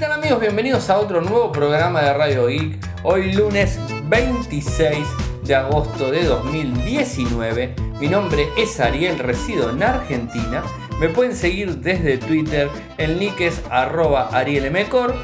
tal amigos? Bienvenidos a otro nuevo programa de Radio Geek. Hoy lunes 26 de agosto de 2019. Mi nombre es Ariel, resido en Argentina. Me pueden seguir desde Twitter, el nick es arroba arielmcor.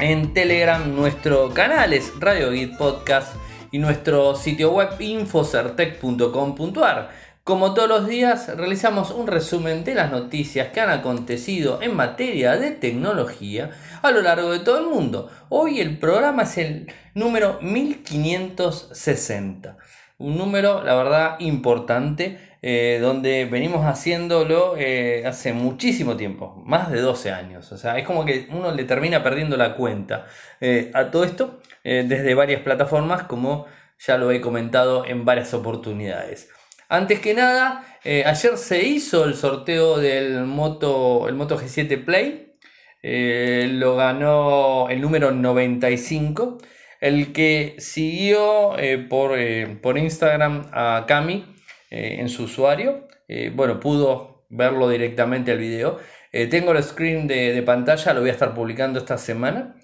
En Telegram nuestro canal es Radio Geek Podcast y nuestro sitio web infocertec.com.ar. Como todos los días, realizamos un resumen de las noticias que han acontecido en materia de tecnología a lo largo de todo el mundo. Hoy el programa es el número 1560. Un número, la verdad, importante, eh, donde venimos haciéndolo eh, hace muchísimo tiempo, más de 12 años. O sea, es como que uno le termina perdiendo la cuenta eh, a todo esto desde varias plataformas, como ya lo he comentado en varias oportunidades. Antes que nada, eh, ayer se hizo el sorteo del Moto, el Moto G7 Play. Eh, lo ganó el número 95. El que siguió eh, por, por, Instagram a Cami en su usuario. bueno, pudo verlo directamente el video. tengo el screen de, de, pantalla, lo voy a estar publicando esta semana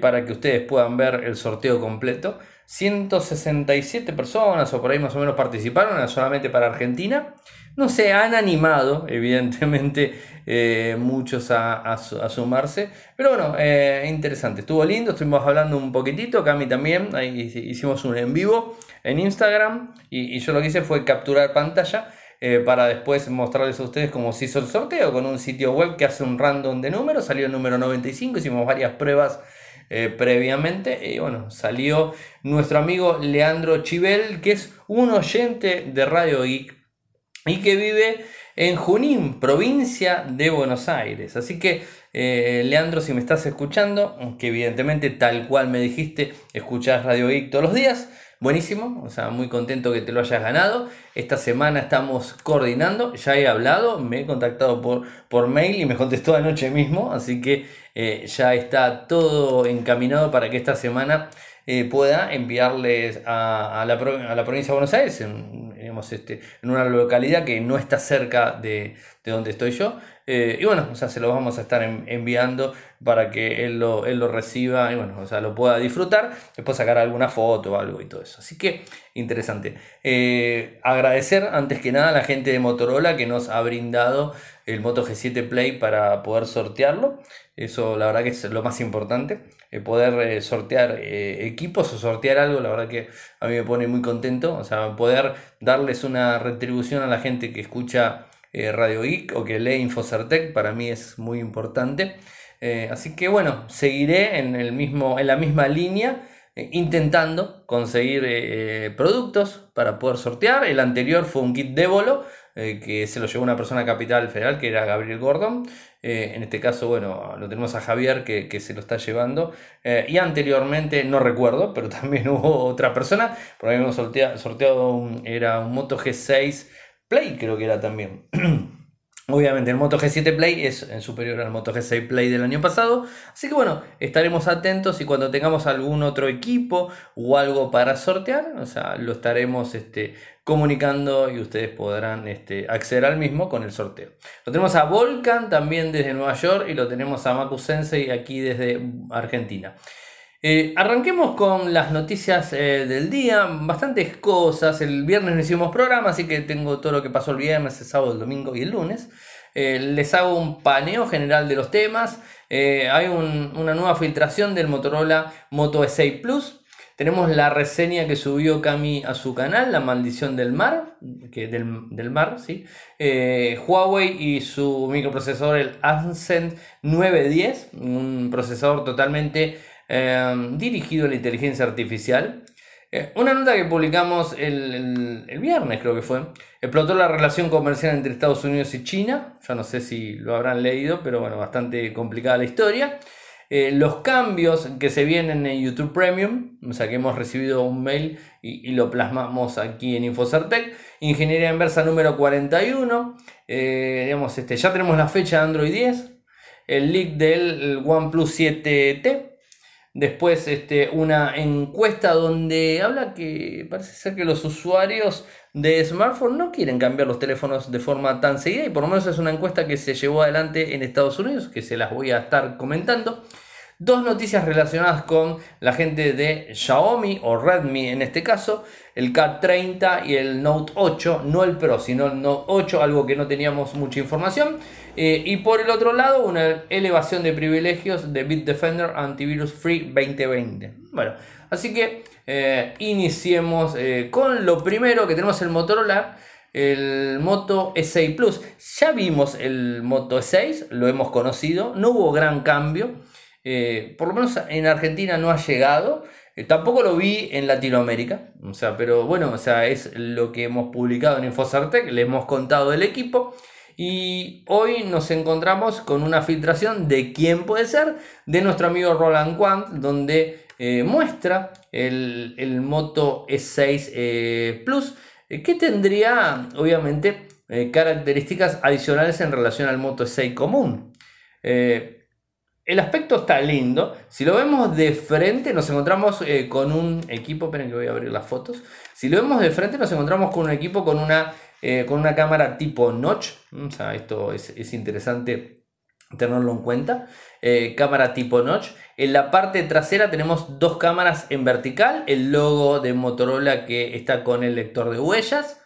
para que ustedes puedan ver el sorteo completo. 167 personas o por ahí más o menos participaron, solamente para Argentina. No se han animado, evidentemente, eh, muchos a, sumarse. Pero bueno, eh, interesante. Estuvo lindo, estuvimos hablando un poquitito. Cami también, ahí hicimos un en vivo en Instagram. Y, yo lo que hice fue capturar pantalla eh, para después mostrarles a ustedes cómo se hizo el sorteo con un sitio web que hace un random de números. Salió el número 95, hicimos varias pruebas eh, previamente. Y bueno, salió nuestro amigo Leandro Chivel, que es un oyente de Radio Geek y que vive en Junín, provincia de Buenos Aires. Así que, eh, Leandro, si me estás escuchando, que evidentemente tal cual me dijiste, escuchás Radio Geek todos los días, buenísimo, o sea, muy contento que te lo hayas ganado. Esta semana estamos coordinando, ya he hablado, me he contactado por, por mail y me contestó anoche mismo, así que eh, ya está todo encaminado para que esta semana eh, pueda enviarles a, la, provincia de Buenos Aires, en, este, en una localidad que no está cerca de, de donde estoy yo, eh, y bueno, o sea, se lo vamos a estar enviando para que él lo, él lo reciba y bueno, o sea, lo pueda disfrutar. Después sacar alguna foto o algo y todo eso. Así que interesante. Eh, agradecer antes que nada a la gente de Motorola que nos ha brindado el Moto G7 Play para poder sortearlo. Eso la verdad que es lo más importante. Eh, poder sortear equipos o sortear algo, la verdad que a mí me pone muy contento. O sea, poder darles una retribución a la gente que escucha eh, Radio Geek o que lee Infocertec, para mí es muy importante. Eh, así que bueno, seguiré en, el mismo, en la misma línea, eh, intentando conseguir productos para poder sortear. El anterior fue un kit de bolo, que se lo llevó una persona capital federal, que era Gabriel Gordon. en este caso, bueno, lo tenemos a Javier que, se lo está llevando. y anteriormente, no recuerdo, pero también hubo otra persona, por ahí hemos sorteado, sorteado era un Moto G6 Play creo que era también. Obviamente el Moto G7 Play es superior al Moto G6 Play del año pasado. Así que bueno, estaremos atentos y cuando tengamos algún otro equipo o algo para sortear, o sea, lo estaremos este, comunicando y ustedes podrán este, acceder al mismo con el sorteo. Lo tenemos a Volcan también desde Nueva York y lo tenemos a Maku Sensei aquí desde Argentina. Eh, arranquemos con las noticias eh, del día, bastantes cosas. El viernes no hicimos programa, así que tengo todo lo que pasó el viernes, el sábado, el domingo y el lunes. Eh, les hago un paneo general de los temas. hay una nueva filtración del Motorola Moto E6 Plus. Tenemos la reseña que subió Cami a su canal, La maldición del mar, que del, del mar, ¿sí? Huawei y su microprocesador, el Ascend 910, un procesador totalmente Em, dirigido a la inteligencia artificial. Eh, una nota que publicamos el, viernes, creo que fue, explotó la relación comercial entre Estados Unidos y China. Ya no sé si lo habrán leído, pero bueno, bastante complicada la historia. Eh, los cambios que se vienen en YouTube Premium, o sea que hemos recibido un mail y, lo plasmamos aquí en Infocertec. Ingeniería inversa número 41. Eh, digamos, este, ya tenemos la fecha de Android 10. El leak del OnePlus 7T Después este, una encuesta donde habla que parece ser que los usuarios de smartphone no quieren cambiar los teléfonos de forma tan seguida y por lo menos es una encuesta que se llevó adelante en Estados Unidos, que se las voy a estar comentando. Dos noticias relacionadas con la gente de Xiaomi o Redmi en este caso, el K30 y el Note 8, no el Pro, sino el Note 8, algo que no teníamos mucha información. Eh, y por el otro lado, una elevación de privilegios de Bitdefender Antivirus Free 2020. Bueno, así que eh, iniciemos eh, con lo primero que tenemos el Motorola el Moto E6 Plus. Ya vimos el Moto E6, lo hemos conocido, no hubo gran cambio, por lo menos en Argentina no ha llegado. Tampoco lo vi en Latinoamérica, o sea, pero bueno, o sea, es lo que hemos publicado en Infosartec, le hemos contado del equipo y hoy nos encontramos con una filtración de quién puede ser, de nuestro amigo Roland Quant, donde eh, muestra el, el, Moto E6 Plus eh, que tendría obviamente eh, características adicionales en relación al Moto 6 común. Eh, el aspecto está lindo. Si lo vemos de frente, nos encontramos con un equipo. Esperen que voy a abrir las fotos. Si lo vemos de frente, nos encontramos con un equipo con una, con una cámara tipo notch. O sea, esto es, es interesante tenerlo en cuenta. cámara tipo notch. En la parte trasera tenemos dos cámaras en vertical, el logo de Motorola que está con el lector de huellas.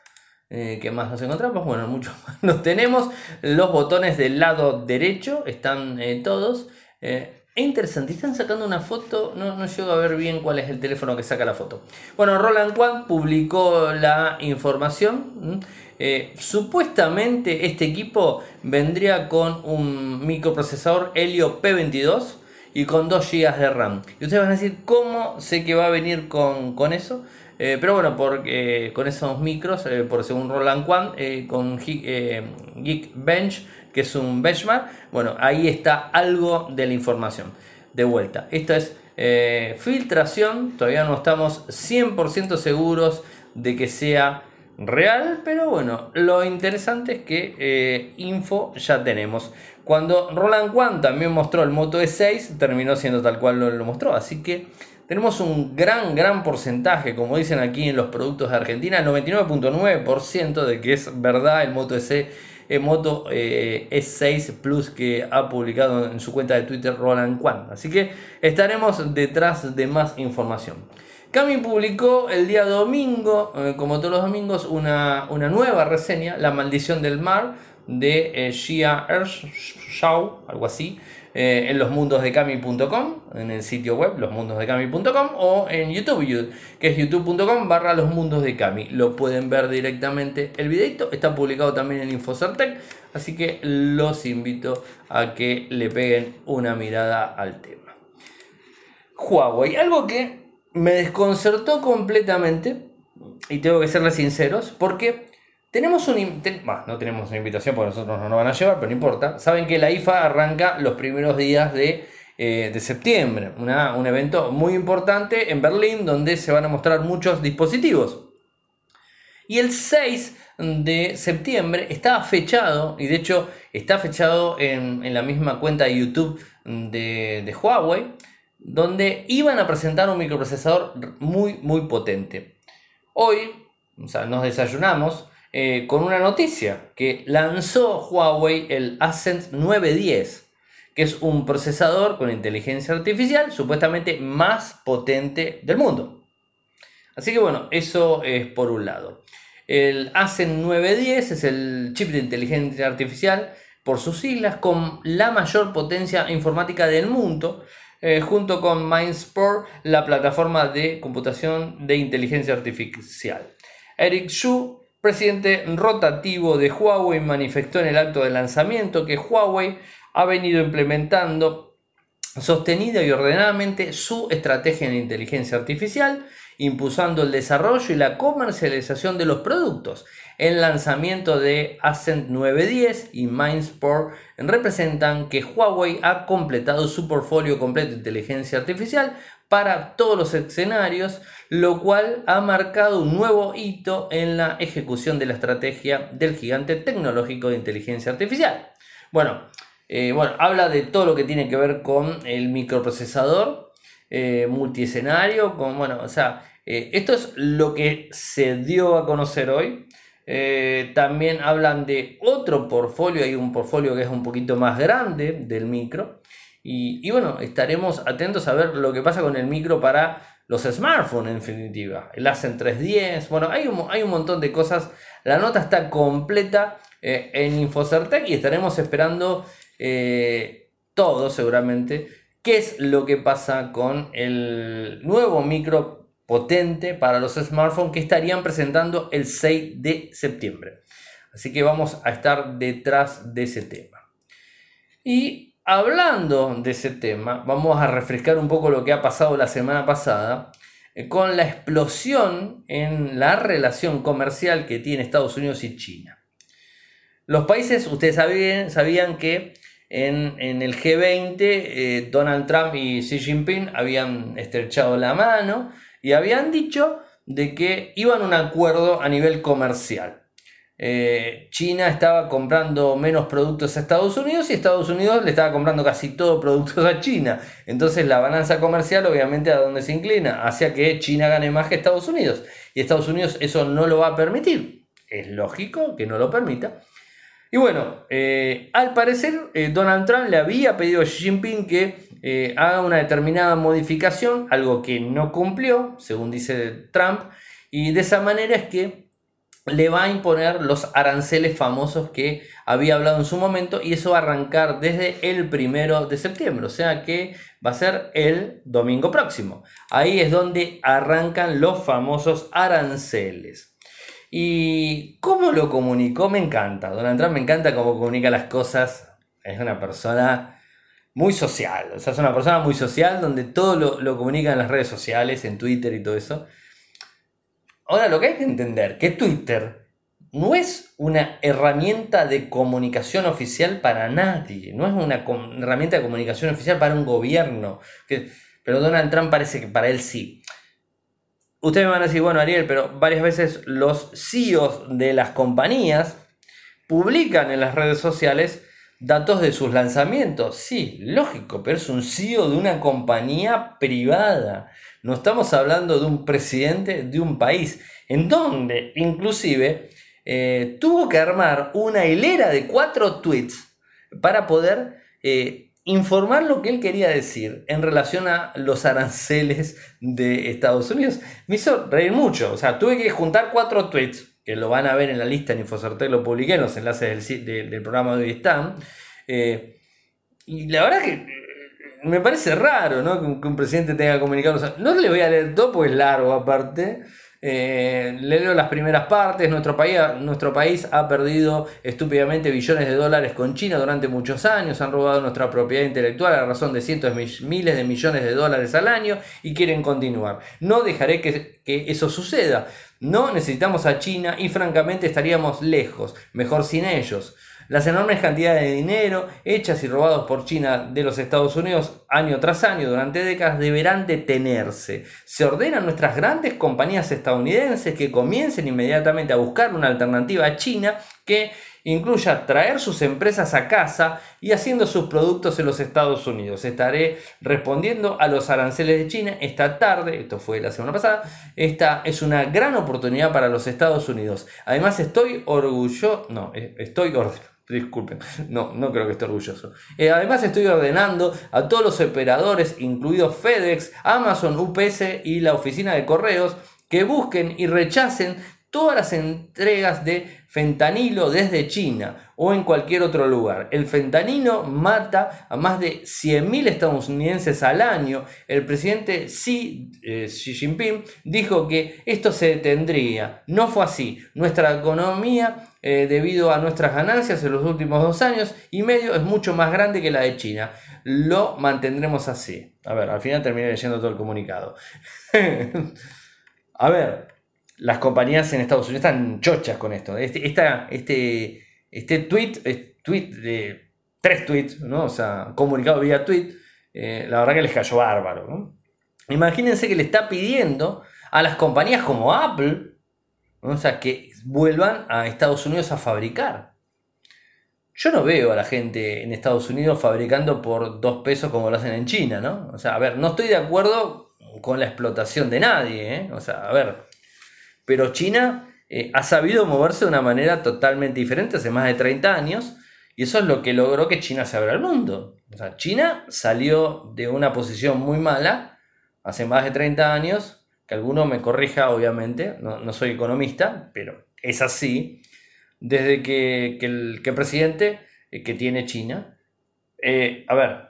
Eh, ¿Qué más nos encontramos? Bueno, muchos más nos tenemos. Los botones del lado derecho están eh, todos. Eh, es interesante, están sacando una foto, no, no llego a ver bien cuál es el teléfono que saca la foto. Bueno, Roland Quant publicó la información. Supuestamente este equipo vendría con un microprocesador Helio P22 y con 2 GB de RAM. Y ustedes van a decir, ¿cómo sé que va a venir con, eso? Eh, pero bueno, porque, con esos micros, eh, por según Roland eh, con Geekbench, que es un benchmark, bueno, ahí está algo de la información. De vuelta, esto es filtración, todavía no estamos 100% seguros de que sea real, pero bueno, lo interesante es que info ya tenemos. Cuando Roland Quan también mostró el Moto E6, terminó siendo tal cual lo, mostró. Así que tenemos un gran, gran porcentaje, como dicen aquí en los productos de Argentina, 99.9% de que es verdad el Moto E6. El Moto eh, E6 Plus que ha publicado en su cuenta de Twitter Roland Quan. Así que estaremos detrás de más información. Cami publicó el día domingo, eh, como todos los domingos, una, una nueva reseña, La maldición del mar, de eh, Shia Earthshaw, algo así, eh, en losmundosdecami.com, en el sitio web losmundosdecami.com o en YouTube, que es youtube.com barra los mundos de Cami. Lo pueden ver directamente el videito, está publicado también en Infocertec, así que los invito a que le peguen una mirada al tema. Huawei, algo que me desconcertó completamente, y tengo que serles sinceros, porque tenemos un. no tenemos una invitación porque nosotros no nos van a llevar, pero no importa. Saben que la IFA arranca los primeros días de, eh, septiembre. un evento muy importante en Berlín donde se van a mostrar muchos dispositivos. Y el 6 de septiembre está fechado, y de hecho está fechado en, la misma cuenta de YouTube de, de Huawei, donde iban a presentar un microprocesador muy, muy potente. Hoy, o sea, nos desayunamos eh, con una noticia que lanzó Huawei el Ascend 910, que es un procesador con inteligencia artificial supuestamente más potente del mundo. Así que bueno, eso es por un lado. El Ascend 910 es el chip de inteligencia artificial por sus siglas con la mayor potencia informática del mundo, eh, junto con Mindsport, la plataforma de computación de inteligencia artificial. Eric Xu presidente rotativo de Huawei manifestó en el acto de lanzamiento que Huawei ha venido implementando sostenida y ordenadamente su estrategia en inteligencia artificial, impulsando el desarrollo y la comercialización de los productos. El lanzamiento de Ascent 910 y Mindsport representan que Huawei ha completado su portfolio completo de inteligencia artificial para todos los escenarios, lo cual ha marcado un nuevo hito en la ejecución de la estrategia del gigante tecnológico de inteligencia artificial. Bueno, eh, bueno habla de todo lo que tiene que ver con el microprocesador eh, multiescenario, con, bueno, o sea, eh, esto es lo que se dio a conocer hoy. también hablan de otro portfolio, hay un portfolio que es un poquito más grande del micro Y, bueno, estaremos atentos a ver lo que pasa con el micro para los smartphones en definitiva. El Ascend 310, bueno, hay un, hay un montón de cosas. La nota está completa eh, en Infocertec y estaremos esperando eh, todo seguramente. ¿Qué es lo que pasa con el nuevo micro potente para los smartphones que estarían presentando el 6 de septiembre? Así que vamos a estar detrás de ese tema. Y hablando de ese tema, vamos a refrescar un poco lo que ha pasado la semana pasada eh, con la explosión en la relación comercial que tiene Estados Unidos y China. Los países, ustedes sabían, sabían que en, el G20 eh, Donald Trump y Xi Jinping habían estrechado la mano y habían dicho de que iban a un acuerdo a nivel comercial. Eh, China estaba comprando menos productos a Estados Unidos y Estados Unidos le estaba comprando casi todo productos a China. Entonces la balanza comercial obviamente a dónde se inclina, hacia que China gane más que Estados Unidos. Y Estados Unidos eso no lo va a permitir. Es lógico que no lo permita. Y bueno, eh, al parecer eh, Donald Trump le había pedido a Xi Jinping que haga una determinada modificación, algo que no cumplió, según dice Trump, y de esa manera es que le va a imponer los aranceles famosos que había hablado en su momento y eso va a arrancar desde el primero de septiembre, o sea que va a ser el domingo próximo. Ahí es donde arrancan los famosos aranceles. ¿Y cómo lo comunicó? Me encanta. Donald Trump me encanta cómo comunica las cosas. Es una persona muy social. O sea, es una persona muy social donde todo lo, lo comunica en las redes sociales, en Twitter y todo eso. Ahora, lo que hay que entender, que Twitter no es una herramienta de comunicación oficial para nadie, no es una herramienta de comunicación oficial para un gobierno, pero Donald Trump parece que para él sí. Ustedes me van a decir, bueno, Ariel, pero varias veces los CEOs de las compañías publican en las redes sociales datos de sus lanzamientos. Sí, lógico, pero es un CEO de una compañía privada. No estamos hablando de un presidente de un país, en donde inclusive eh, tuvo que armar una hilera de cuatro tweets para poder eh, informar lo que él quería decir en relación a los aranceles de Estados Unidos. Me hizo reír mucho, o sea, tuve que juntar cuatro tweets, que lo van a ver en la lista en Infocertec, lo publiqué en los enlaces del, del, programa de hoy están. Eh, y la verdad que me parece raro, ¿no? Que un, presidente tenga comunicado. no le voy a leer todo porque es largo aparte. Eh, le leo las primeras partes. Nuestro país, nuestro país ha perdido estúpidamente billones de dólares con China durante muchos años. Han robado nuestra propiedad intelectual a razón de cientos de miles de millones de dólares al año y quieren continuar. No dejaré que eso suceda. No necesitamos a China y francamente estaríamos lejos. Mejor sin ellos. Las enormes cantidades de dinero hechas y robados por China de los Estados Unidos año tras año durante décadas deberán detenerse. Se ordenan nuestras grandes compañías estadounidenses que comiencen inmediatamente a buscar una alternativa a China que incluya traer sus empresas a casa y haciendo sus productos en los Estados Unidos. Estaré respondiendo a los aranceles de China esta tarde, esto fue la semana pasada, esta es una gran oportunidad para los Estados Unidos. Además estoy orgulloso, no, eh, estoy orgulloso Disculpen, no, no creo que esté orgulloso. Eh, además estoy ordenando a todos los operadores, incluidos FedEx, Amazon, UPS y la oficina de correos, que busquen y rechacen todas las entregas de fentanilo desde China o en cualquier otro lugar. El fentanilo mata a más de 100.000 estadounidenses al año. El presidente Xi, eh, Xi Jinping dijo que esto se detendría. No fue así. Nuestra economía, eh, debido a nuestras ganancias en los últimos dos años y medio, es mucho más grande que la de China. Lo mantendremos así. A ver, al final terminé leyendo todo el comunicado. a ver, las compañías en Estados Unidos están chochas con esto. Este, este, este tweet, tweet de tres tweets, ¿no? O sea, comunicado vía tweet, eh, la verdad que les cayó bárbaro. Imagínense que le está pidiendo a las compañías como Apple, o sea, que vuelvan a Estados Unidos a fabricar. Yo no veo a la gente en Estados Unidos fabricando por dos pesos como lo hacen en China, ¿no? O sea, a ver, no estoy de acuerdo con la explotación de nadie, ¿eh? O sea, a ver, pero China eh, ha sabido moverse de una manera totalmente diferente hace más de 30 años Y eso es lo que logró que China se abra al mundo. O sea, China salió de una posición muy mala hace más de 30 años, que alguno me corrija, obviamente, no, soy economista, pero es así, desde que, el, presidente eh, que tiene China, eh, a ver,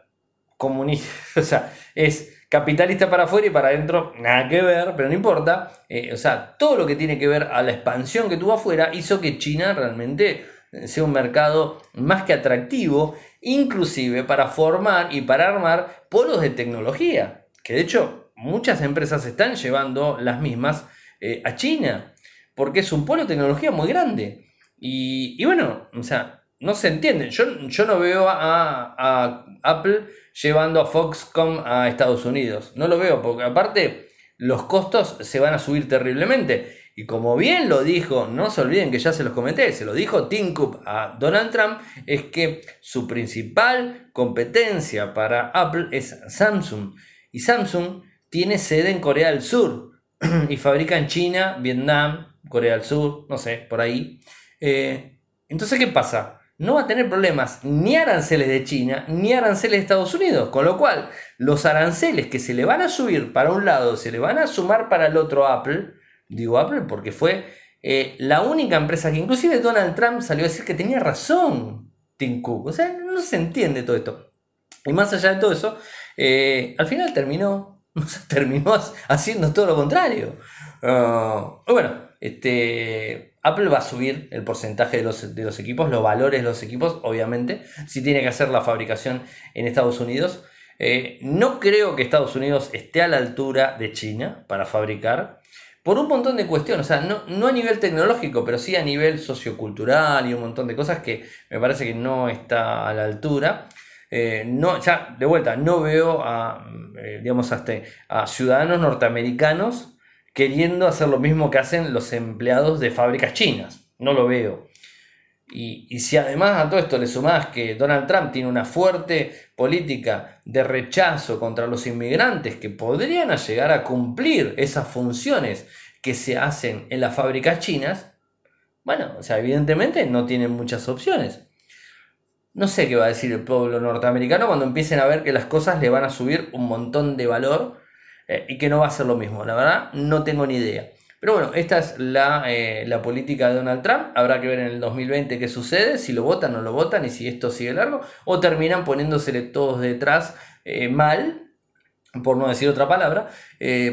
comunista, o sea, es capitalista para afuera y para adentro, nada que ver, pero no importa. Eh, o sea, todo lo que tiene que ver a la expansión que tuvo afuera hizo que China realmente sea un mercado más que atractivo, inclusive para formar y para armar polos de tecnología, que de hecho muchas empresas están llevando las mismas eh, a China, porque es un polo de tecnología muy grande. Y, bueno, o sea, no se entiende. Yo, yo no veo a, a Apple llevando a Foxconn a Estados Unidos. No lo veo, porque aparte los costos se van a subir terriblemente. Y como bien lo dijo, no se olviden que ya se los comenté, se lo dijo Tim a Donald Trump, es que su principal competencia para Apple es Samsung. Y Samsung tiene sede en Corea del Sur y fabrica en China, Vietnam, Corea del Sur, no sé, por ahí. Eh, entonces, ¿qué pasa? no va a tener problemas ni aranceles de China ni aranceles de Estados Unidos. Con lo cual, los aranceles que se le van a subir para un lado, se le van a sumar para el otro Apple, digo Apple porque fue eh, la única empresa que inclusive Donald Trump salió a decir que tenía razón Tim Cook. O sea, no se entiende todo esto. Y más allá de todo eso, eh, al final terminó, terminó haciendo todo lo contrario. Ah, bueno, este, Apple va a subir el porcentaje de los, equipos, los valores de los equipos, obviamente, si tiene que hacer la fabricación en Estados Unidos. Eh, no creo que Estados Unidos esté a la altura de China para fabricar, por un montón de cuestiones, o sea, no, a nivel tecnológico, pero sí a nivel sociocultural y un montón de cosas que me parece que no está a la altura. Eh, no, ya, de vuelta, no veo a, eh, digamos, a ciudadanos norteamericanos queriendo hacer lo mismo que hacen los empleados de fábricas chinas. No lo veo. Y, si además a todo esto le sumás que Donald Trump tiene una fuerte política de rechazo contra los inmigrantes que podrían llegar a cumplir esas funciones que se hacen en las fábricas chinas, bueno, o sea, evidentemente no tienen muchas opciones. No sé qué va a decir el pueblo norteamericano cuando empiecen a ver que las cosas le van a subir un montón de valor eh, y que no va a ser lo mismo. La verdad, no tengo ni idea. Pero bueno, esta es eh, la, política de Donald Trump. Habrá que ver en el 2020 qué sucede, si lo votan o no lo votan y si esto sigue largo, o terminan poniéndosele todos detrás eh, mal, por no decir otra palabra,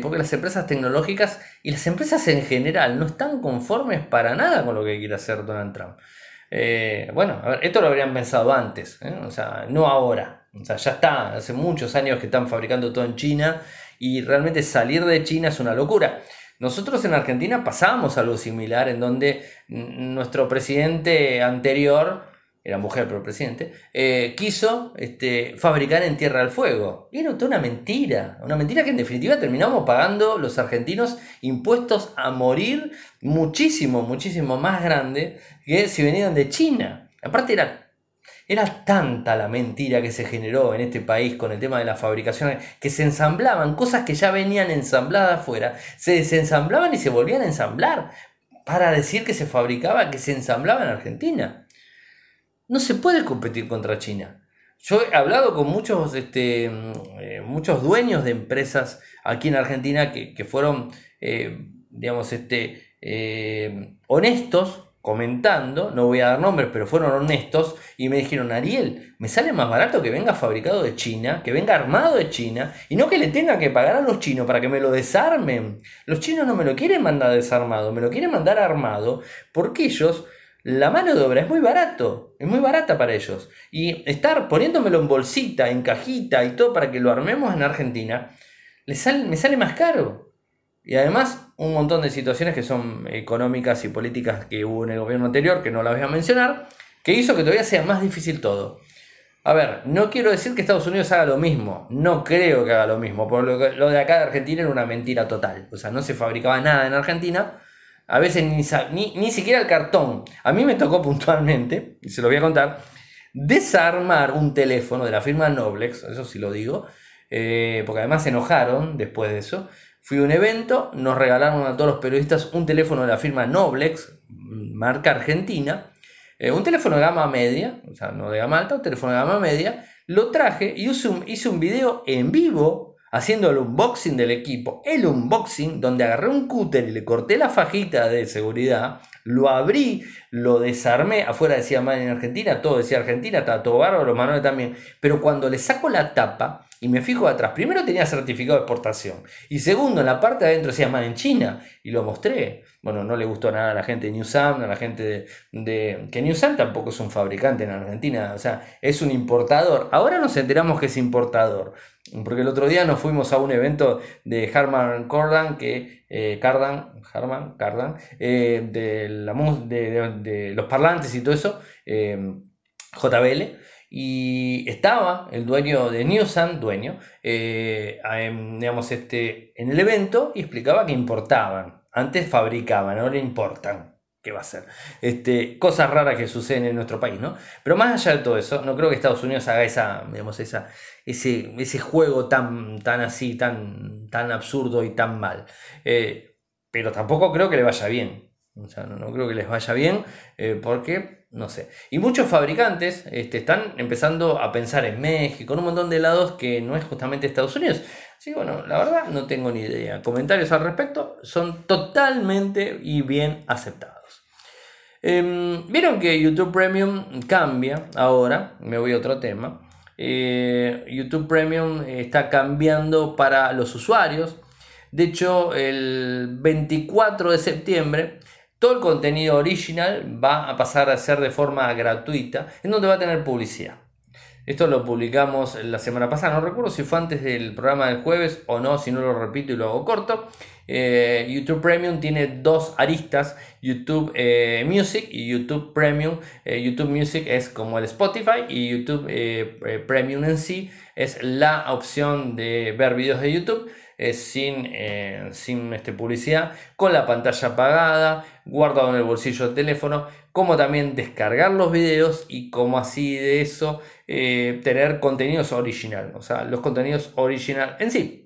porque las empresas tecnológicas y las empresas en general no están conformes para nada con lo que quiere hacer Donald Trump. Bueno, a ver, esto lo habrían pensado antes, o sea, no ahora. O sea, ya está, hace muchos años que están fabricando todo en China y realmente salir de China es una locura. Nosotros en Argentina pasamos algo similar en donde nuestro presidente anterior, era mujer pero presidente, eh, quiso este, fabricar en Tierra del Fuego. Y era toda una mentira, una mentira que en definitiva terminamos pagando los argentinos impuestos a morir muchísimo, muchísimo más grande que si venían de China. Aparte era era tanta la mentira que se generó en este país con el tema de la fabricación, que se ensamblaban cosas que ya venían ensambladas afuera, se desensamblaban y se volvían a ensamblar para decir que se fabricaba, que se ensamblaba en Argentina. No se puede competir contra China. Yo he hablado con muchos, este, eh, muchos dueños de empresas aquí en Argentina que, fueron, eh, digamos, este, eh, honestos comentando, no voy a dar nombres, pero fueron honestos y me dijeron, Ariel, me sale más barato que venga fabricado de China, que venga armado de China, y no que le tenga que pagar a los chinos para que me lo desarmen. Los chinos no me lo quieren mandar desarmado, me lo quieren mandar armado, porque ellos, la mano de obra es muy barato, es muy barata para ellos. Y estar poniéndomelo en bolsita, en cajita y todo para que lo armemos en Argentina, me sale más caro. Y además un montón de situaciones que son económicas y políticas que hubo en el gobierno anterior, que no las voy a mencionar, que hizo que todavía sea más difícil todo. A ver, no quiero decir que Estados Unidos haga lo mismo, no creo que haga lo mismo, por lo, lo de acá de Argentina era una mentira total, o sea, no se fabricaba nada en Argentina, a veces ni, siquiera el cartón. A mí me tocó puntualmente, y se lo voy a contar, desarmar un teléfono de la firma Noblex, eso sí lo digo, eh, porque además se enojaron después de eso, Fui a un evento, nos regalaron a todos los periodistas un teléfono de la firma Noblex, marca argentina. eh, un teléfono de gama media, o sea, no de gama alta, un teléfono de gama media, lo traje y hice un, hice un video en vivo haciendo el unboxing del equipo. El unboxing donde agarré un cúter y le corté la fajita de seguridad, lo abrí, lo desarmé, afuera decía mal en Argentina, todo decía Argentina, estaba todo bárbaro, los manuales también, pero cuando le saco la tapa y me fijo atrás, primero tenía certificado de exportación y segundo en la parte de adentro decía mal en China y lo mostré. Bueno, no le gustó nada a la gente de Newsam, a la gente de, de que Newsam tampoco es un fabricante en Argentina, o sea, es un importador. Ahora nos enteramos que es importador. Porque el otro día nos fuimos a un evento de Harman Kardon, que, eh, Harman, Cardan, eh, de, la, de, los parlantes y todo eso, eh, JBL, y estaba el dueño de Newsan, dueño, digamos, este, en el evento y explicaba que importaban. Antes fabricaban, ahora importan. ¿Qué va a ser? Este, cosas raras que suceden en nuestro país, ¿no? Pero más allá de todo eso, no creo que Estados Unidos haga esa, digamos, esa, ese, ese juego tan, tan así, tan, tan absurdo y tan mal. Eh, pero tampoco creo que le vaya bien. O sea, no, creo que les vaya bien eh, porque, no sé. Y muchos fabricantes este, están empezando a pensar en México, en un montón de lados que no es justamente Estados Unidos. Sí, bueno, la verdad no tengo ni idea. Comentarios al respecto son totalmente y bien aceptados. Em, vieron que YouTube Premium cambia ahora, me voy a otro tema. Eh, YouTube Premium está cambiando para los usuarios. De hecho, el 24 de septiembre, todo el contenido original va a pasar a ser de forma gratuita, en donde va a tener publicidad. Esto lo publicamos la semana pasada, no recuerdo si fue antes del programa del jueves o no, si no lo repito y lo hago corto. Eh, YouTube Premium tiene dos aristas, YouTube eh, Music y YouTube Premium. Eh, YouTube Music es como el Spotify y YouTube Premium en sí es la opción de ver videos de YouTube. sin, sin este, publicidad, con la pantalla apagada, guardado en el bolsillo del teléfono, como también descargar los videos y como así de eso eh, tener contenidos original, o sea, los contenidos original en sí.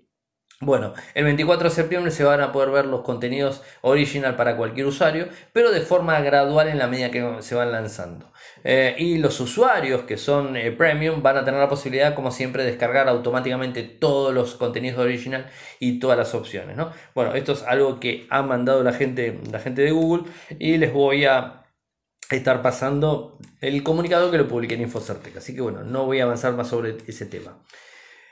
Bueno, el 24 de septiembre se van a poder ver los contenidos original para cualquier usuario, pero de forma gradual en la medida que se van lanzando. Eh, y los usuarios que son eh, premium van a tener la posibilidad, como siempre, de descargar automáticamente todos los contenidos original y todas las opciones. ¿no? Bueno, esto es algo que ha mandado la gente, la gente de Google y les voy a estar pasando el comunicado que lo publiqué en Infocertec. Así que bueno, no voy a avanzar más sobre ese tema.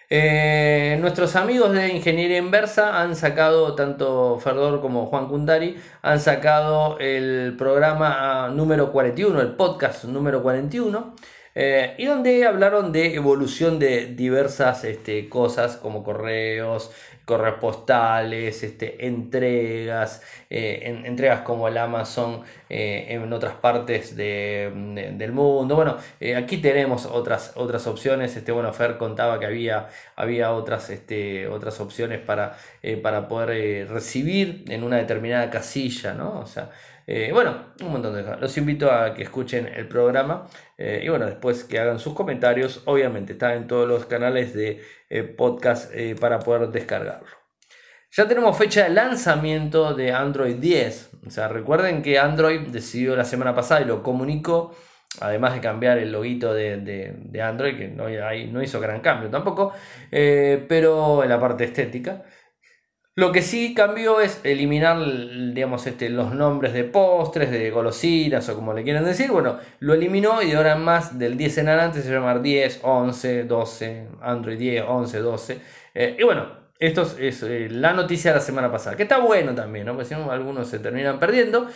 Eh, nuestros amigos de Ingeniería Inversa han sacado, tanto Ferdor como Juan Kundari, han sacado el programa número 41, el podcast número 41, eh, y donde hablaron de evolución de diversas este, cosas como correos, correos postales, este, entregas, eh, entregas como el Amazon eh, en otras partes del mundo. Bueno, eh, aquí tenemos otras, otras opciones. Este, bueno, Fer contaba que había, había otras, este, otras opciones para, para poder recibir en una determinada casilla, ¿no? O sea, bueno, un montón de cosas. Los invito a que escuchen el programa y bueno, después que hagan sus comentarios. Obviamente está en todos los canales de podcast para poder descargarlo. Ya tenemos fecha de lanzamiento de Android 10. O sea, recuerden que Android decidió la semana pasada y lo comunicó, además de cambiar el loguito de, Android, que no, no, hizo gran cambio tampoco, eh, pero en la parte estética. Lo que sí cambió es eliminar, digamos, este, los nombres de postres, de golosinas o como le quieran decir. Bueno, lo eliminó y ahora más del 10 en adelante se llama 10, 11, 12, Android 10, 11, 12. y bueno, esto es, eh, la noticia de la semana pasada, que está bueno también, ¿no? Algunos se terminan perdiendo.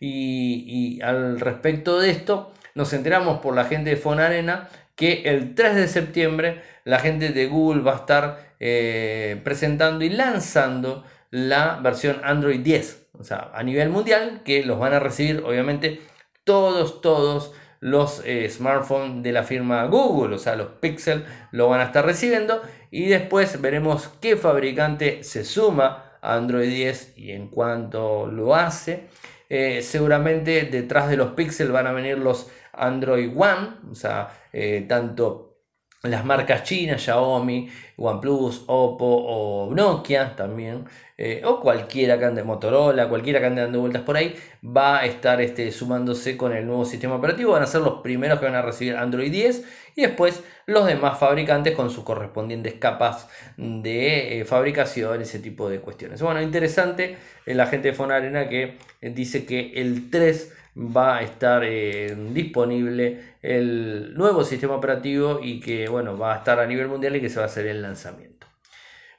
Y, al respecto de esto, nos enteramos por la gente de Fonarena que el 3 de septiembre la gente de Google va a estar eh, presentando y lanzando la versión Android 10, o sea, a nivel mundial, que los van a recibir obviamente todos, todos los eh, smartphones de la firma Google, o sea, los Pixel lo van a estar recibiendo y después veremos qué fabricante se suma a Android 10 y en cuanto lo hace. Eh, seguramente detrás de los Pixel van a venir los Android One, o sea, eh, tanto las marcas chinas, Xiaomi, OnePlus, Oppo o Nokia también, eh, o cualquiera que ande Motorola, cualquiera que ande dando vueltas por ahí, va a estar este, sumándose con el nuevo sistema operativo. Van a ser los primeros que van a recibir Android 10 y después los demás fabricantes con sus correspondientes capas de eh, fabricación, ese tipo de cuestiones. Bueno, interesante eh, la gente de Fonarena que dice que el 3 va a estar disponible el nuevo sistema operativo y que bueno, va a estar a nivel mundial y que se va a hacer el lanzamiento.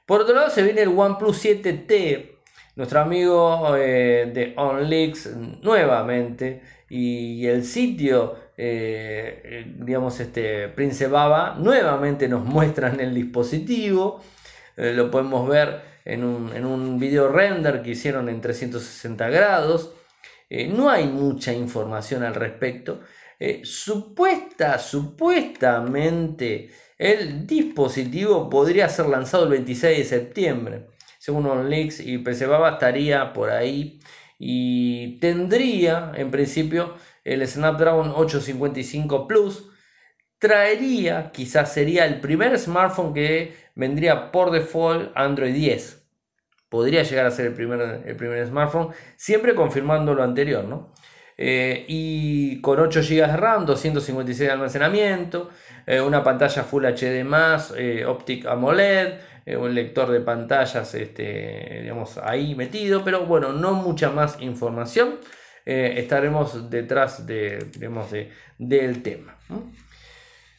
Por otro lado se viene el OnePlus 7T, nuestro amigo eh, de OnLeaks nuevamente y el sitio eh, digamos este Prince Baba nuevamente nos muestran el dispositivo. Eh, lo podemos ver en un, en un video render que hicieron en 360 grados no hay mucha información al respecto supuesta supuestamente el dispositivo podría ser lanzado el 26 de septiembre. Según OnLeaks y Baba estaría por ahí y tendría en principio el Snapdragon 855 Plus. Traería, quizás sería el primer smartphone que vendría por default Android 10. Podría llegar a ser el primer, el primer smartphone, siempre confirmando lo anterior, ¿no? Eh, y con 8 GB de RAM, 256 de almacenamiento, eh, una pantalla Full HD eh, Optic AMOLED, un lector de pantallas este, digamos, ahí metido, pero bueno, no mucha más información. estaremos detrás de, de, del tema.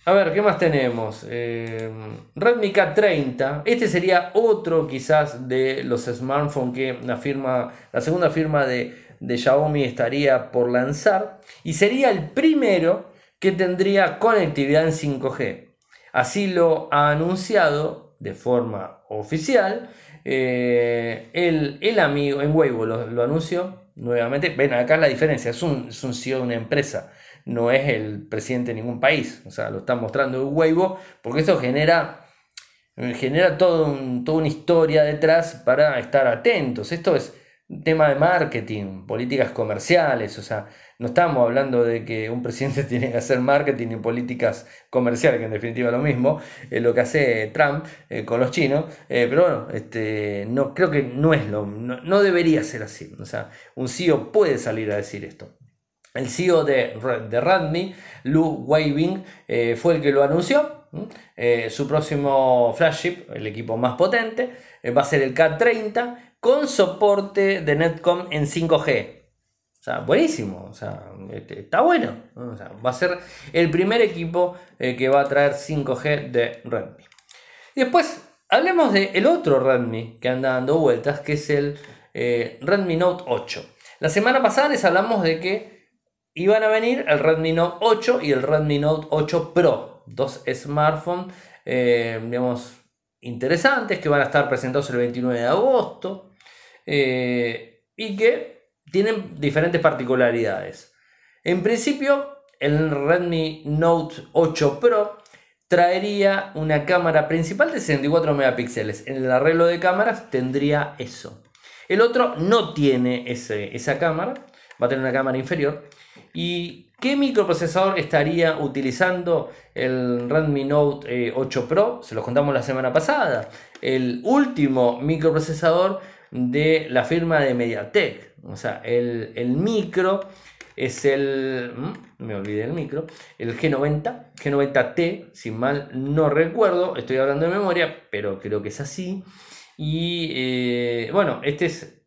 A ver, ¿qué más tenemos? Redmi K30. Este sería otro quizás de los smartphones que la firma, la segunda firma de de Xiaomi estaría por lanzar y sería el primero que tendría conectividad en 5G. Así lo ha anunciado de forma oficial eh, el, amigo en Weibo, lo, anunció nuevamente. Ven acá la diferencia, es un, es un CEO de una empresa, no es el presidente de ningún país. O sea, lo está mostrando en Weibo porque eso genera genera todo toda una historia detrás para estar atentos. Esto es tema de marketing, políticas comerciales, o sea, no estamos hablando de que un presidente tiene que hacer marketing y políticas comerciales, que en definitiva es lo mismo, es lo que hace Trump eh, con los chinos, eh, pero bueno, este, no, creo que no es lo, no, debería ser así, o sea, un CEO puede salir a decir esto. El CEO de, de Redmi, Lou Waving, eh, fue el que lo anunció. su próximo flagship, el equipo más potente, va a ser el K30 con soporte de Netcom en 5G. O sea, buenísimo, o sea, este, está bueno. va a ser el primer equipo eh, que va a traer 5G de Redmi. Y después, hablemos del otro Redmi que anda dando vueltas, que es el eh, Redmi Note 8. La semana pasada les hablamos de que iban a venir el Redmi Note 8 y el Redmi Note 8 Pro, dos smartphones, eh, digamos, interesantes que van a estar presentados el 29 de agosto. Eh, y que tienen diferentes particularidades. En principio, el Redmi Note 8 Pro traería una cámara principal de 64 megapíxeles. En el arreglo de cámaras tendría eso. El otro no tiene ese, esa cámara, va a tener una cámara inferior. ¿Y qué microprocesador estaría utilizando el Redmi Note 8 eh, Pro? Se los contamos la semana pasada. El último microprocesador de la firma de Mediatek. O sea, el, micro es el, mm, me olvidé el micro, el G90, G90T, si mal no recuerdo, estoy hablando de memoria, pero creo que es así. Y eh, bueno, este es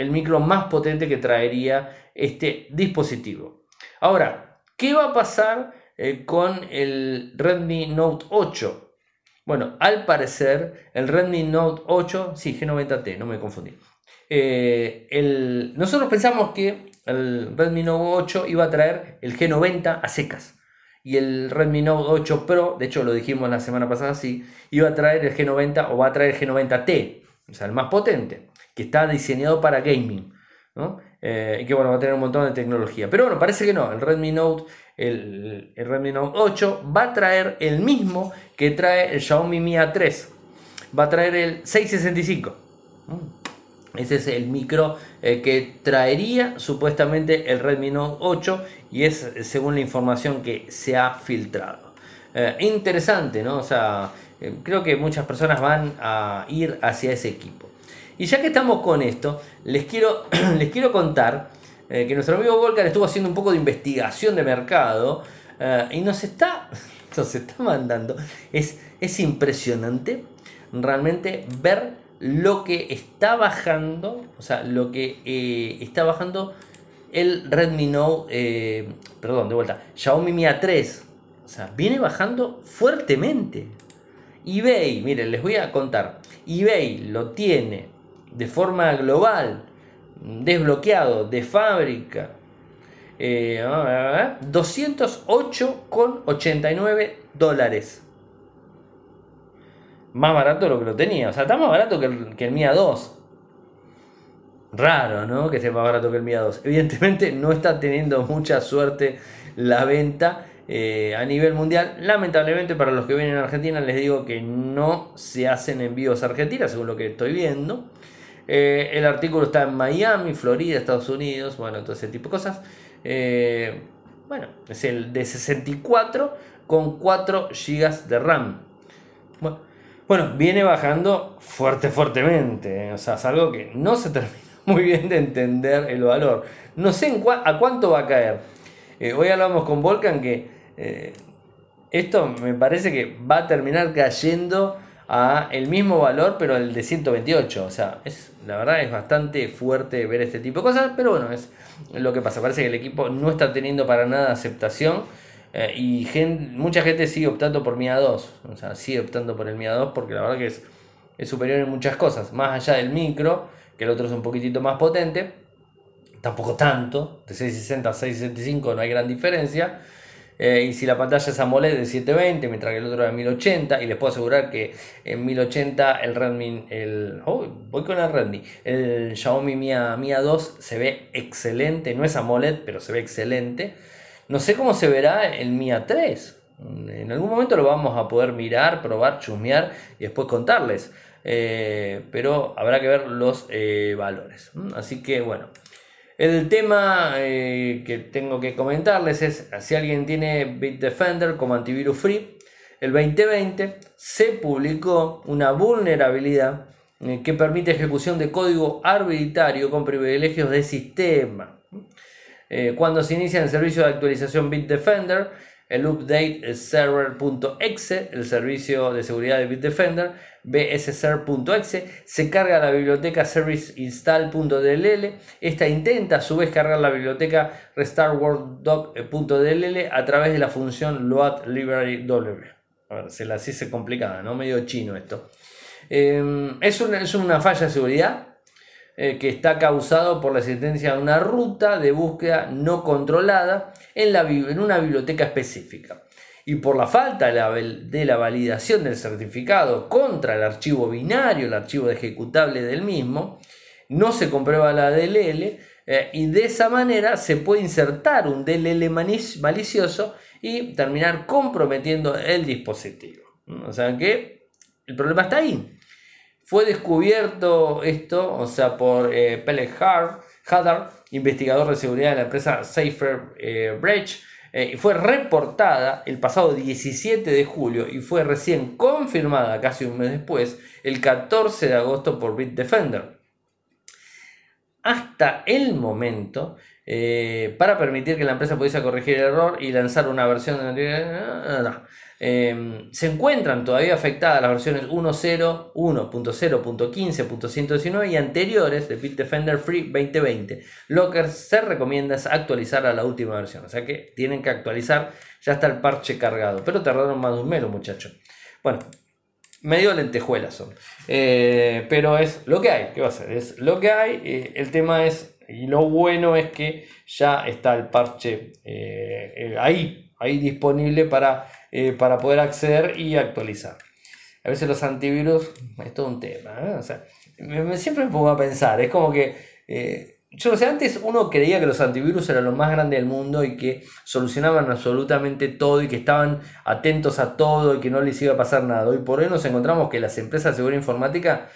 el micro más potente que traería este dispositivo. Ahora, ¿qué va a pasar eh, con el Redmi Note 8? Bueno, al parecer, el Redmi Note 8, sí, G90T, no me confundí. Eh, nosotros pensamos que el Redmi Note 8 iba a traer el G90 a secas. Y el Redmi Note 8 Pro, de hecho lo dijimos la semana pasada, sí, iba a traer el G90 o va a traer el G90T, o sea, el más potente, está diseñado para gaming. Eh, y que bueno, va a tener un montón de tecnología. Pero bueno, parece que no. El Redmi Note, el, Redmi Note 8 va a traer el mismo que trae el Xiaomi Mi A3. Va a traer el 665. Ese es el micro eh, que traería supuestamente el Redmi Note 8 y es según la información que se ha filtrado. eh, interesante, ¿no? O sea, eh, creo que muchas personas van a ir hacia ese equipo. Y ya que estamos con esto, les quiero, les quiero contar que nuestro amigo Volker estuvo haciendo un poco de investigación de mercado y nos está, nos está mandando. Es, es impresionante realmente ver lo que está bajando, o sea, lo que eh, está bajando el Redmi Note, eh, perdón, de vuelta, Xiaomi Mi A3, o sea, viene bajando fuertemente. eBay, miren, les voy a contar, eBay lo tiene de forma global, desbloqueado de fábrica, eh, 208,89 dólares más barato de lo que lo tenía. O sea, está más barato que el, que el Mia 2. Raro, ¿no? Que esté más barato que el Mia 2. Evidentemente no está teniendo mucha suerte la venta eh, a nivel mundial. Lamentablemente para los que vienen a Argentina les digo que no se hacen envíos a Argentina, según lo que estoy viendo. Eh, el artículo está en Miami, Florida, Estados Unidos, bueno, todo ese tipo de cosas. Eh, bueno, es el de 64 con 4 GB de RAM. Bueno, viene bajando fuerte, fuertemente. ¿eh? O sea, es algo que no se termina muy bien de entender el valor. No sé a cuánto va a caer. Eh, hoy hablamos con Volcan que esto me parece que va a terminar cayendo a el mismo valor, pero el de 128. O sea, es, la verdad es bastante fuerte ver este tipo de cosas, pero bueno, es lo que pasa. Parece que el equipo no está teniendo para nada aceptación. Eh, y mucha gente sigue optando por MIA 2, o sea, sigue optando por el MIA 2 porque la verdad que es, es superior en muchas cosas, más allá del micro, que el otro es un poquitito más potente, tampoco tanto, de 660 a 665 no hay gran diferencia. Eh, y si la pantalla es AMOLED de 720, mientras que el otro era 1080, y les puedo asegurar que en 1080 el Redmi, el, oh, voy con el Redmi, el Xiaomi Mi A 2 se ve excelente, no es AMOLED, pero se ve excelente. No sé cómo se verá el Mia 3. En algún momento lo vamos a poder mirar, probar, chusmear y después contarles. Eh, pero habrá que ver los eh, valores. Así que bueno. El tema eh, que tengo que comentarles es si alguien tiene Bitdefender como antivirus free. El 2020 se publicó una vulnerabilidad que permite ejecución de código arbitrario con privilegios de sistema. Eh, cuando se inicia el servicio de actualización Bitdefender, el update server.exe, el servicio de seguridad de Bitdefender, bsser.exe, se carga la biblioteca serviceinstall.dll. Esta intenta a su vez cargar la biblioteca restartworkdoc.dll a través de la función load library w. A ver, se las hice complicada, ¿no? Medio chino esto. Eh, es, una, es una falla de seguridad eh, que está causado por la existencia de una ruta de búsqueda no controlada en, la, en una biblioteca específica. Y por la falta de la, validación del certificado contra el archivo binario, el archivo ejecutable del mismo, no se comprueba la DLL eh, y de esa manera se puede insertar un DLL malicioso y terminar comprometiendo el dispositivo. O sea que el problema está ahí. Fue descubierto esto, o sea, por eh, Pele Haddard, investigador de seguridad de la empresa Safer eh, Bridge, eh, fue reportada el pasado 17 de julio y fue recién confirmada casi un mes después, el 14 de agosto por Bitdefender. Hasta el momento, para permitir que la empresa pudiese corregir el error y lanzar una versión Em, se encuentran todavía afectadas las versiones 1.0, 1.0.15.119 y anteriores de Bitdefender Free 2020. Lo que se recomienda es actualizar a la última versión. O sea que tienen que actualizar, ya está el parche cargado. Pero tardaron más de un mes, muchachos. Bueno, medio lentejuelas son. Eh, pero es lo que hay. ¿Qué va a ser? Es lo que hay. Eh, el tema es, y lo bueno es que ya está el parche eh, ahí, ahí disponible para eh, para poder acceder y actualizar. A veces los antivirus es todo un tema. ¿eh? O sea, siempre me pongo a pensar, es como que, eh, yo no sé, antes uno creía que los antivirus eran lo más grande del mundo y que solucionaban absolutamente todo y que estaban atentos a todo y que no les iba a pasar nada. Hoy por hoy nos encontramos que las empresas de seguridad informática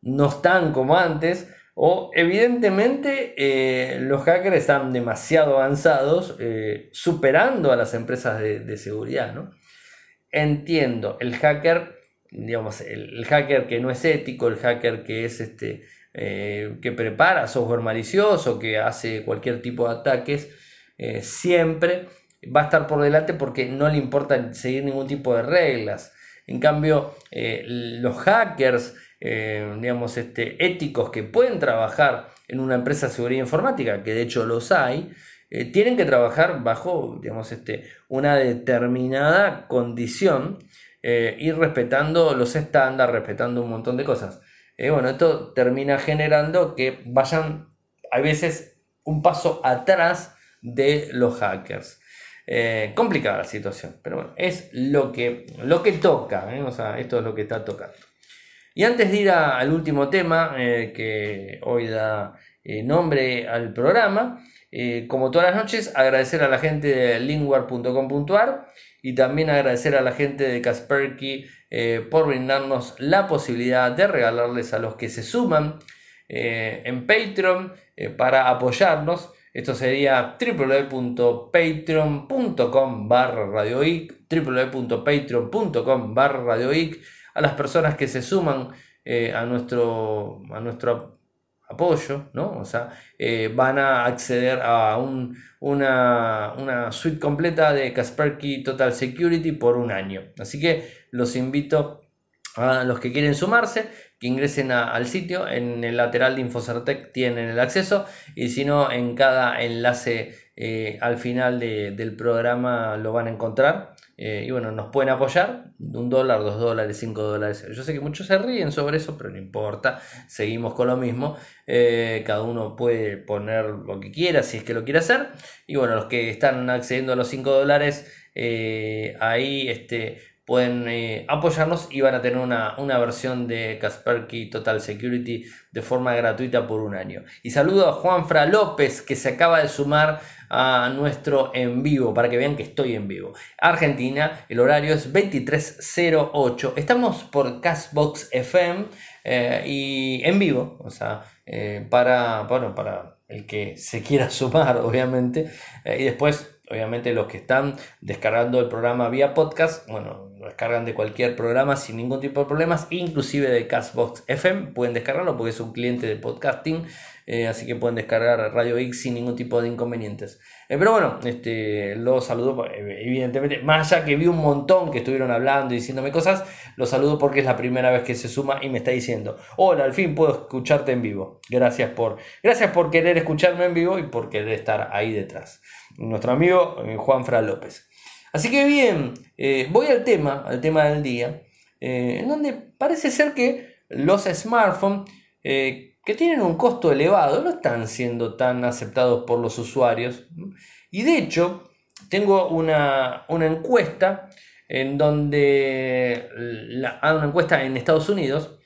no están como antes o evidentemente eh, los hackers están demasiado avanzados, eh, superando a las empresas de, seguridad. ¿no? entiendo el hacker, digamos, el, hacker que no es ético, el hacker que es este, eh, que prepara software malicioso, que hace cualquier tipo de ataques, siempre va a estar por delante porque no le importa seguir ningún tipo de reglas. En cambio, los hackers, digamos, este, éticos que pueden trabajar en una empresa de seguridad informática, que de hecho los hay, tienen que trabajar bajo digamos, este, una determinada condición ir respetando los estándares, respetando un montón de cosas. Eh, bueno, esto termina generando que vayan a veces un paso atrás de los hackers. Eh, complicada la situación, pero bueno, es lo que, lo que toca, ¿eh? o sea, esto es lo que está tocando. Y antes de ir al último tema que hoy da nombre al programa, como todas las noches, agradecer a la gente de lingwar.com.ar y también agradecer a la gente de Kasperky eh, por brindarnos la posibilidad de regalarles a los que se suman eh, en Patreon eh, para apoyarnos. Esto sería www.patreon.com barra radioic, www.patreon.com barra radioic. A las personas que se suman a, nuestro, a nuestro apoyo, ¿no? O sea, eh, van a acceder a una, una, suite completa de Kaspersky Total Security por un año. Así que los invito a los que quieren sumarse, que ingresen al sitio, en el lateral de Infocertec tienen el acceso y si no, en cada enlace eh, al final del programa lo van a encontrar. Eh, y bueno, nos pueden apoyar, un dólar, dos dólares, cinco dólares. Yo sé que muchos se ríen sobre eso, pero no importa, seguimos con lo mismo. Eh, cada uno puede poner lo que quiera, si es que lo quiere hacer. Y bueno, los que están accediendo a los 5 dólares, eh, ahí este, pueden apoyarnos y van a tener una, una versión de Kaspersky Total Security de forma gratuita por un año. Y saludo a Juanfra López que se acaba de sumar a nuestro en vivo para que vean que estoy en vivo. Argentina, el horario es 23.08. Estamos por Castbox FM eh, y en vivo, o sea, eh, para, bueno, para el que se quiera sumar, obviamente. Eh, y después obviamente los que están descargando el programa vía podcast, bueno, lo descargan de cualquier programa sin ningún tipo de problemas, inclusive de Castbox FM, pueden descargarlo porque es un cliente de podcasting, eh, así que pueden descargar Radio X sin ningún tipo de inconvenientes. Eh, pero bueno, este, los saludo, eh, evidentemente, más allá que vi un montón que estuvieron hablando y diciéndome cosas, los saludo porque es la primera vez que se suma y me está diciendo, hola, al fin puedo escucharte en vivo. Gracias por, gracias por querer escucharme en vivo y por querer estar ahí detrás nuestro amigo eh, Juan Fra López. Así que bien, eh, voy al tema, al tema del día, eh, en donde parece ser que los smartphones que tienen un costo elevado no están siendo tan aceptados por los usuarios. Y de hecho, tengo una, encuesta en donde, la, ah, una encuesta en Estados Unidos,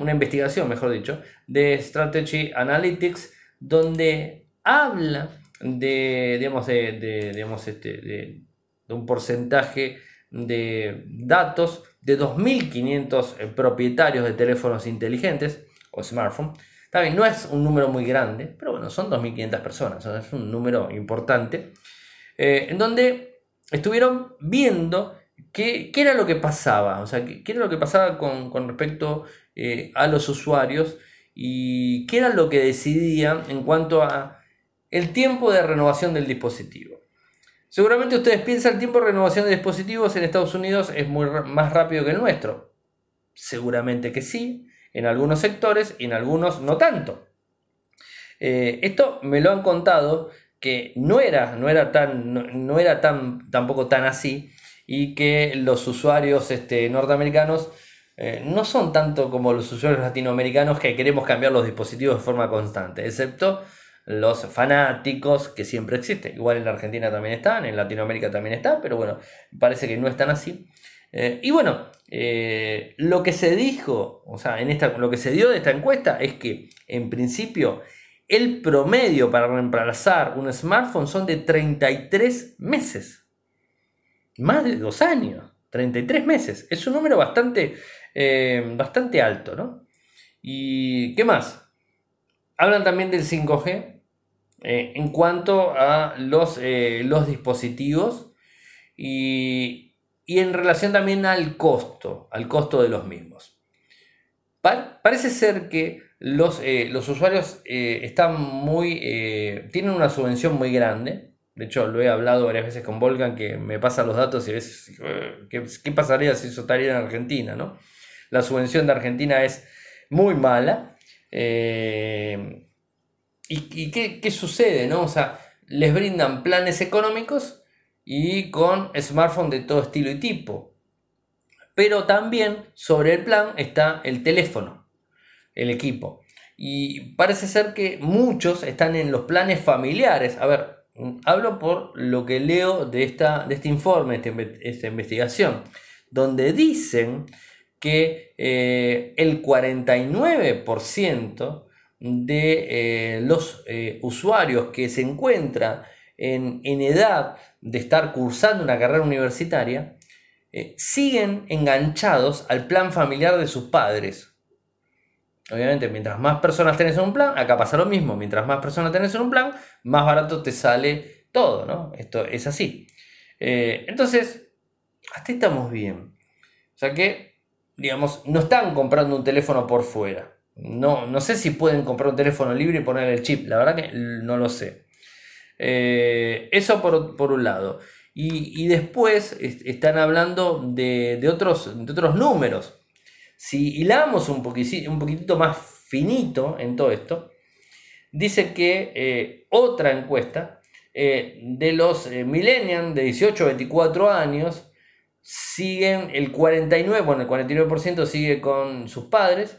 una investigación, mejor dicho, de Strategy Analytics, donde habla de, digamos, de, digamos, este, de, un porcentaje de datos de 2.500 eh, propietarios de teléfonos inteligentes o smartphones. También no es un número muy grande, pero bueno, son 2.500 personas, es un número importante, eh, en donde estuvieron viendo qué, qué, era lo que pasaba, o sea, qué, era lo que pasaba con, con respecto eh, a los usuarios y qué era lo que decidían en cuanto a el tiempo de renovación del dispositivo. Seguramente ustedes piensan el tiempo de renovación de dispositivos en Estados Unidos es muy más rápido que el nuestro. Seguramente que sí, en algunos sectores y en algunos no tanto. Eh, esto me lo han contado que no era, no era, tan, no, era tan, tampoco tan así y que los usuarios este, norteamericanos eh, no son tanto como los usuarios latinoamericanos que queremos cambiar los dispositivos de forma constante, excepto los fanáticos que siempre existen. Igual en la Argentina también están, en Latinoamérica también están, pero bueno, parece que no están así. Eh, y bueno, eh, lo que se dijo, o sea, en esta, lo que se dio de esta encuesta es que en principio el promedio para reemplazar un smartphone son de 33 meses. Más de dos años. 33 meses. Es un número bastante, eh, bastante alto, ¿no? ¿Y qué más? Hablan también del 5G eh, en cuanto a los, eh, los dispositivos y, y en relación también al costo, al costo de los mismos. parece ser que los, eh, los usuarios están muy, tienen una subvención muy grande. De hecho, lo he hablado varias veces con Volcan, que me pasa los datos y a veces, ¿qué, ¿qué, pasaría si eso estaría en Argentina? ¿no? La subvención de Argentina es muy mala. ¿Y, qué, qué, sucede? ¿no? O sea, les brindan planes económicos y con smartphone de todo estilo y tipo. Pero también sobre el plan está el teléfono, el equipo. Y parece ser que muchos están en los planes familiares. A ver, hablo por lo que leo de, esta, de este informe, de esta investigación, donde dicen que eh, el 49% de eh, los eh, usuarios que se encuentran en, edad de estar cursando una carrera universitaria eh, siguen enganchados al plan familiar de sus padres. Obviamente, mientras más personas tenés en un plan, acá pasa lo mismo. Mientras más personas tenés en un plan, más barato te sale todo, ¿no? Esto es así. entonces, hasta estamos bien. O sea que, digamos, no están comprando un teléfono por fuera. No, no sé si pueden comprar un teléfono libre y poner el chip, la verdad que no lo sé. Eh, eso por, un lado. Y, después están hablando de, otros, de otros números. Si hilamos un, un poquitito más finito en todo esto, dice que eh, otra encuesta eh, de los millennials de 18 a 24 años siguen el 49, bueno, el 49% sigue con sus padres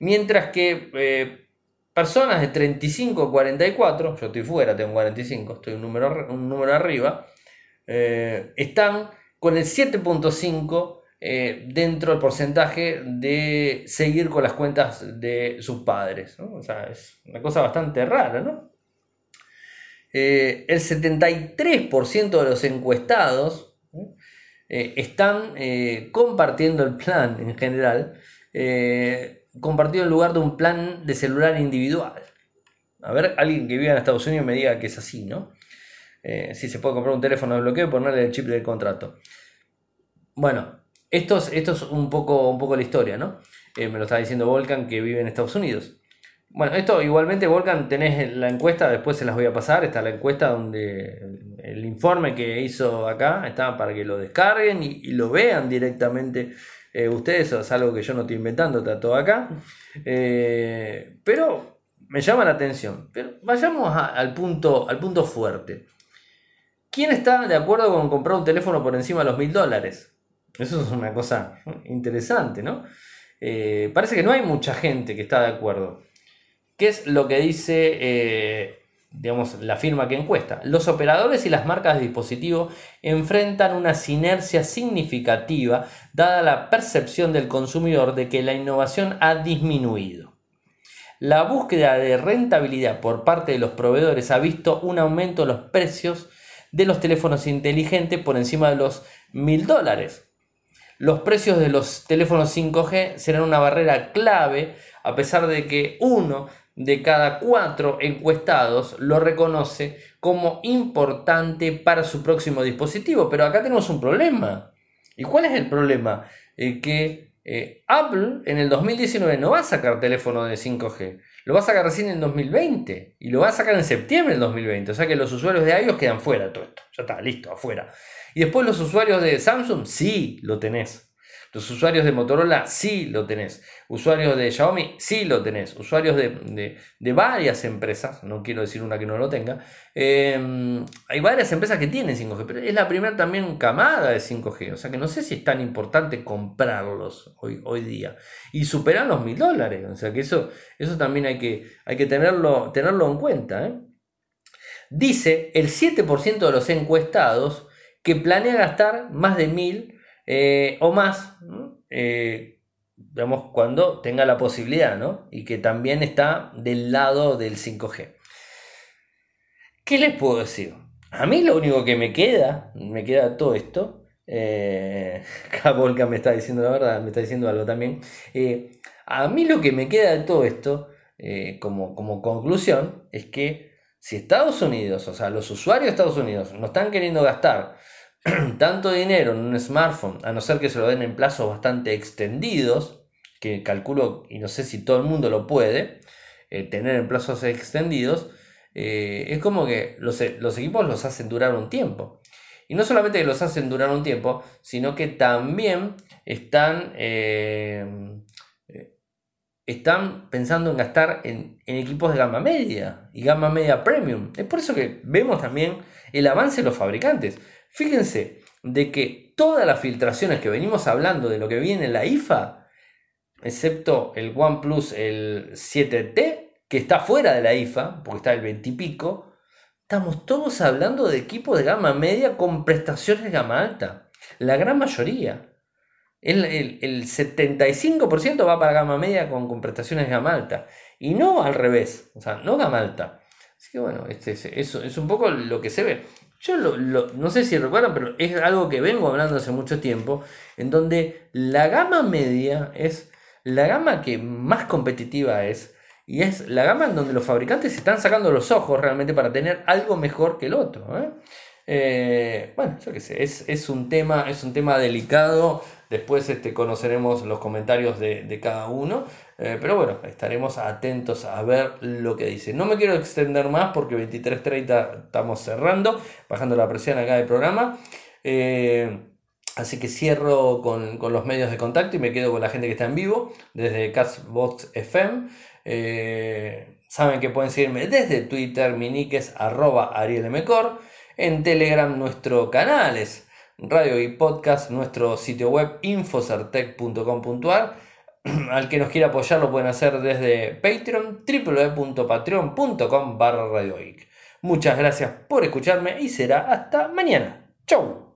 Mientras que eh, personas de 35 a 44, yo estoy fuera, tengo 45, estoy un número, un número arriba, eh, están con el 7.5 eh, dentro del porcentaje de seguir con las cuentas de sus padres. O sea, es una cosa bastante rara, ¿no? el 73% de los encuestados están compartiendo el plan en general compartido en lugar de un plan de celular individual. A ver, alguien que viva en Estados Unidos me diga que es así, ¿no? Eh, si se puede comprar un teléfono de bloqueo y ponerle el chip del contrato. Bueno, esto es, un, poco, un poco la historia, ¿no? Eh, me lo está diciendo Volcan que vive en Estados Unidos. Bueno, esto igualmente, Volcan, tenés la encuesta, después se las voy a pasar. Está la encuesta donde el, informe que hizo acá está para que lo descarguen y, lo vean directamente eh, ustedes, es algo que yo no estoy inventando, está todo acá. Eh, pero me llama la atención. Pero vayamos al, punto, al punto fuerte. ¿Quién está de acuerdo con comprar un teléfono por encima de los mil dólares? Eso es una cosa interesante, ¿no? Eh, parece que no hay mucha gente que está de acuerdo. ¿Qué es lo que dice digamos, la firma que encuesta. Los operadores y las marcas de dispositivo enfrentan una sinergia significativa dada la percepción del consumidor de que la innovación ha disminuido. La búsqueda de rentabilidad por parte de los proveedores ha visto un aumento de los precios de los teléfonos inteligentes por encima de los mil dólares. Los precios de los teléfonos 5G serán una barrera clave a pesar de que uno de cada cuatro encuestados lo reconoce como importante para su próximo dispositivo. Pero acá tenemos un problema. ¿Y cuál es el problema? Eh, que eh, Apple en el 2019 no va a sacar teléfono de 5G. Lo va a sacar recién en 2020. Y lo va a sacar en septiembre del 2020. O sea que los usuarios de iOS quedan fuera de todo esto. Ya está, listo, afuera. Y después los usuarios de Samsung, sí, lo tenés. Los usuarios de Motorola sí lo tenés. Usuarios de Xiaomi sí lo tenés. Usuarios de, varias empresas, no quiero decir una que no lo tenga. Em, hay varias empresas que tienen 5G, pero es la primera también camada de 5G. O sea que no sé si es tan importante comprarlos hoy, hoy día. Y superan los mil dólares. O sea que eso, eso también hay que, hay que tenerlo, tenerlo en cuenta. ¿eh? Dice el 7% de los encuestados que planea gastar más de mil eh, o más, eh, digamos, cuando tenga la posibilidad, ¿no? Y que también está del lado del 5G. ¿Qué les puedo decir? A mí lo único que me queda, me queda todo esto, eh, me está diciendo la verdad, me está diciendo algo también, eh, a mí lo que me queda de todo esto, como, como conclusión, es que si Estados Unidos, o sea, los usuarios de Estados Unidos no están queriendo gastar tanto dinero en un smartphone, a no ser que se lo den en plazos bastante extendidos, que calculo y no sé si todo el mundo lo puede, eh, tener en plazos extendidos, eh, es como que los, los, equipos los hacen durar un tiempo. Y no solamente que los hacen durar un tiempo, sino que también están, eh, están pensando en gastar en, en, equipos de gama media y gama media premium. Es por eso que vemos también el avance de los fabricantes. Fíjense de que todas las filtraciones que venimos hablando de lo que viene en la IFA, excepto el OnePlus el 7T, que está fuera de la IFA, porque está el 20 y pico, estamos todos hablando de equipos de gama media con prestaciones de gama alta. La gran mayoría. El, el, 75% va para gama media con, prestaciones de gama alta. Y no al revés. O sea, no gama alta. Así que bueno, este, eso es un poco lo que se ve. Yo no sé si recuerdan, pero es algo que vengo hablando hace mucho tiempo, en donde la gama media es la gama que más competitiva es, y es la gama en donde los fabricantes están sacando los ojos realmente para tener algo mejor que el otro. ¿eh? Eh, bueno, yo qué sé, es, un tema, es un tema delicado. Después este, conoceremos los comentarios de, cada uno. Eh, pero bueno, estaremos atentos a ver lo que dice. No me quiero extender más porque 23.30 estamos cerrando, bajando la presión acá del programa. Así que cierro con, los medios de contacto y me quedo con la gente que está en vivo desde Castbox FM. Eh, saben que pueden seguirme desde Twitter, mi nick es arroba. En Telegram nuestro canal es Radio y Podcast, nuestro sitio web infocertec.com.ar. Al que nos quiera apoyar lo pueden hacer desde Patreon, www.patreon.com barra Muchas gracias por escucharme y será hasta mañana. ¡Chau!